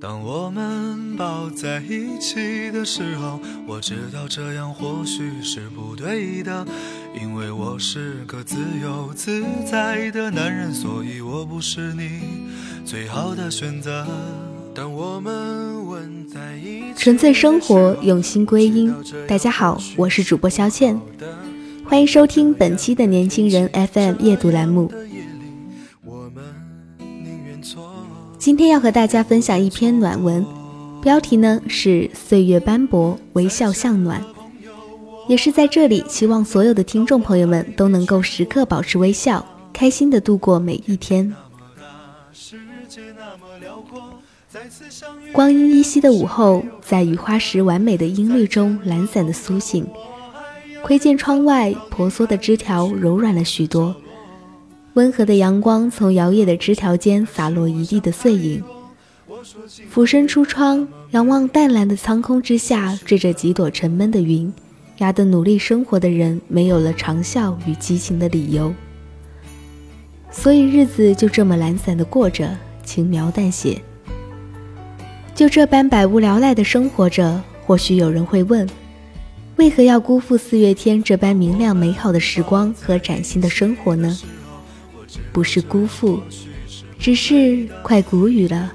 当我们抱在一起的时候，我知道这样或许是不对的，因为我是个自由自在的男人，所以我不是你最好的选择。当我们吻在一起，纯粹生活，用心归因。大家好，我是主播肖倩，欢迎收听本期的年轻人 FM 夜读栏目。今天要和大家分享一篇暖文，标题呢是“岁月斑驳，微笑向暖”。也是在这里，希望所有的听众朋友们都能够时刻保持微笑，开心的度过每一天。光阴依稀的午后，在雨花石完美的音律中懒散的苏醒，窥见窗外婆娑的枝条柔软了许多。温和的阳光从摇曳的枝条间洒落一地的碎影，俯身出窗，仰望淡蓝的苍空之下缀着几朵沉闷的云，压得努力生活的人没有了长笑与激情的理由。所以日子就这么懒散的过着，轻描淡写，就这般百无聊赖的生活着。或许有人会问，为何要辜负四月天这般明亮美好的时光和崭新的生活呢？不是辜负，只是快谷雨了。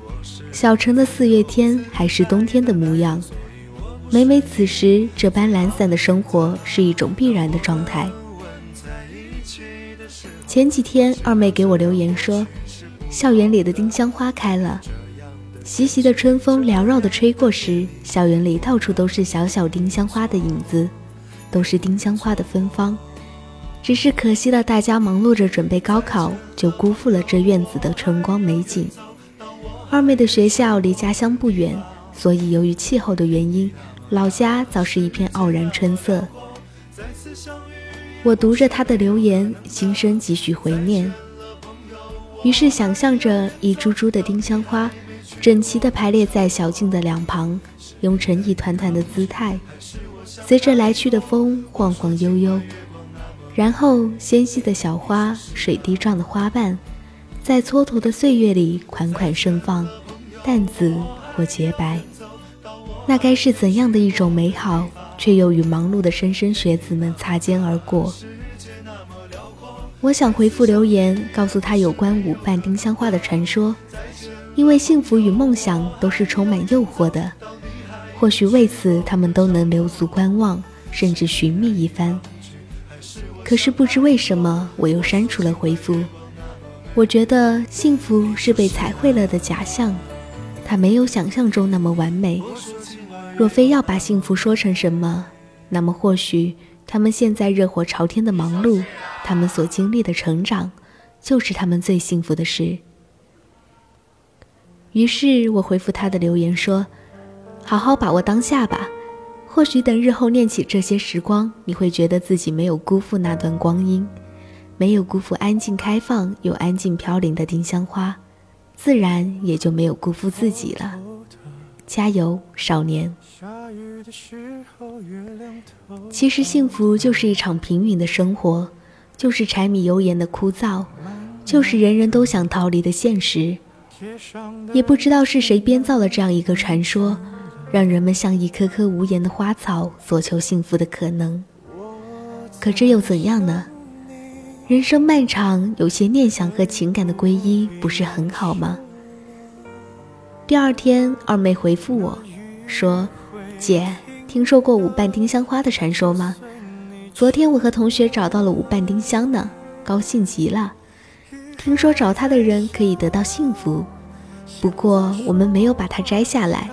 小城的四月天还是冬天的模样。每每此时，这般懒散的生活是一种必然的状态。前几天，二妹给我留言说，校园里的丁香花开了。习习的春风缭绕的吹过时，校园里到处都是小小丁香花的影子，都是丁香花的芬芳。只是可惜了，大家忙碌着准备高考，就辜负了这院子的春光美景。二妹的学校离家乡不远，所以由于气候的原因，老家早是一片傲然春色。我读着她的留言，心生几许回念，于是想象着一株株的丁香花，整齐地排列在小径的两旁，拥成一团团的姿态，随着来去的风晃晃悠悠。然后，纤细的小花，水滴状的花瓣，在蹉跎的岁月里款款盛放，淡紫或洁白。那该是怎样的一种美好，却又与忙碌的莘莘学子们擦肩而过。我想回复留言，告诉他有关舞伴丁香花的传说，因为幸福与梦想都是充满诱惑的，或许为此他们都能留足观望，甚至寻觅一番。可是不知为什么，我又删除了回复。我觉得幸福是被彩绘了的假象，它没有想象中那么完美。若非要把幸福说成什么，那么或许他们现在热火朝天的忙碌，他们所经历的成长，就是他们最幸福的事。于是我回复他的留言说：“好好把握当下吧。”或许等日后念起这些时光，你会觉得自己没有辜负那段光阴，没有辜负安静开放又安静飘零的丁香花，自然也就没有辜负自己了。加油，少年！其实幸福就是一场平庸的生活，就是柴米油盐的枯燥，就是人人都想逃离的现实。也不知道是谁编造了这样一个传说。让人们像一棵棵无言的花草，索求幸福的可能。可这又怎样呢？人生漫长，有些念想和情感的皈依，不是很好吗？第二天，二妹回复我说：“姐，听说过五瓣丁香花的传说吗？昨天我和同学找到了五瓣丁香呢，高兴极了。听说找它的人可以得到幸福，不过我们没有把它摘下来。”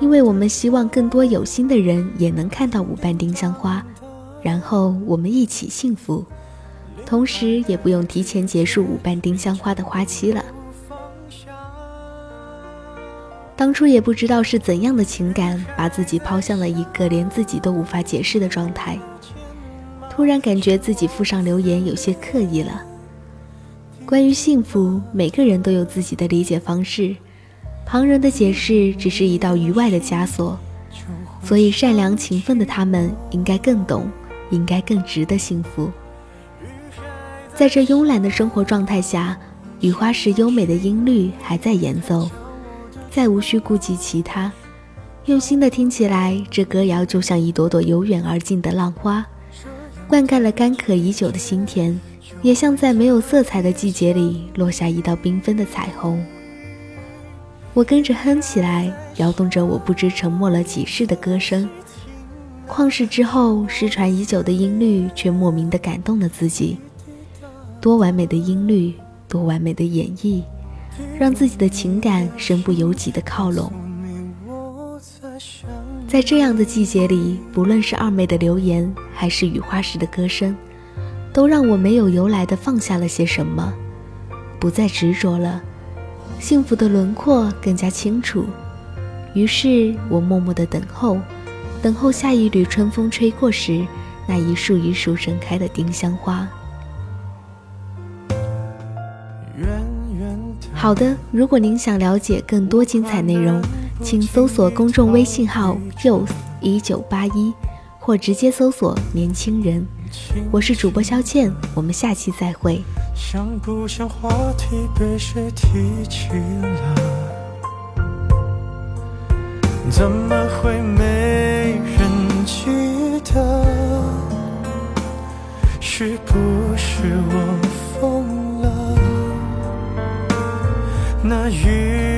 因为我们希望更多有心的人也能看到五瓣丁香花，然后我们一起幸福，同时也不用提前结束五瓣丁香花的花期了。当初也不知道是怎样的情感，把自己抛向了一个连自己都无法解释的状态。突然感觉自己附上留言有些刻意了。关于幸福，每个人都有自己的理解方式，旁人的解释只是一道余外的枷锁。所以善良勤奋的他们应该更懂，应该更值得幸福。在这慵懒的生活状态下，雨花石优美的音律还在演奏。再无需顾及其他，用心的听起来，这歌谣就像一朵朵由远而近的浪花，灌溉了干渴已久的心田，也像在没有色彩的季节里落下一道缤纷的彩虹。我跟着哼起来，摇动着我不知沉默了几世的歌声。旷世之后失传已久的音律，却莫名的感动了自己。多完美的音律，多完美的演绎。让自己的情感身不由己的靠拢。在这样的季节里，不论是二妹的留言，还是雨花时的歌声，都让我没有由来的放下了些什么，不再执着了，幸福的轮廓更加清楚。于是我默默的等候，等候下一缕春风吹过时，那一束一束盛开的丁香花。好的，如果您想了解更多精彩内容，请搜索公众微信号 youth 一九八一，或直接搜索年轻人。我是主播肖倩，我们下期再会。像不像话题被谁提起了？怎么会没人记得？是不是我疯了？那雨。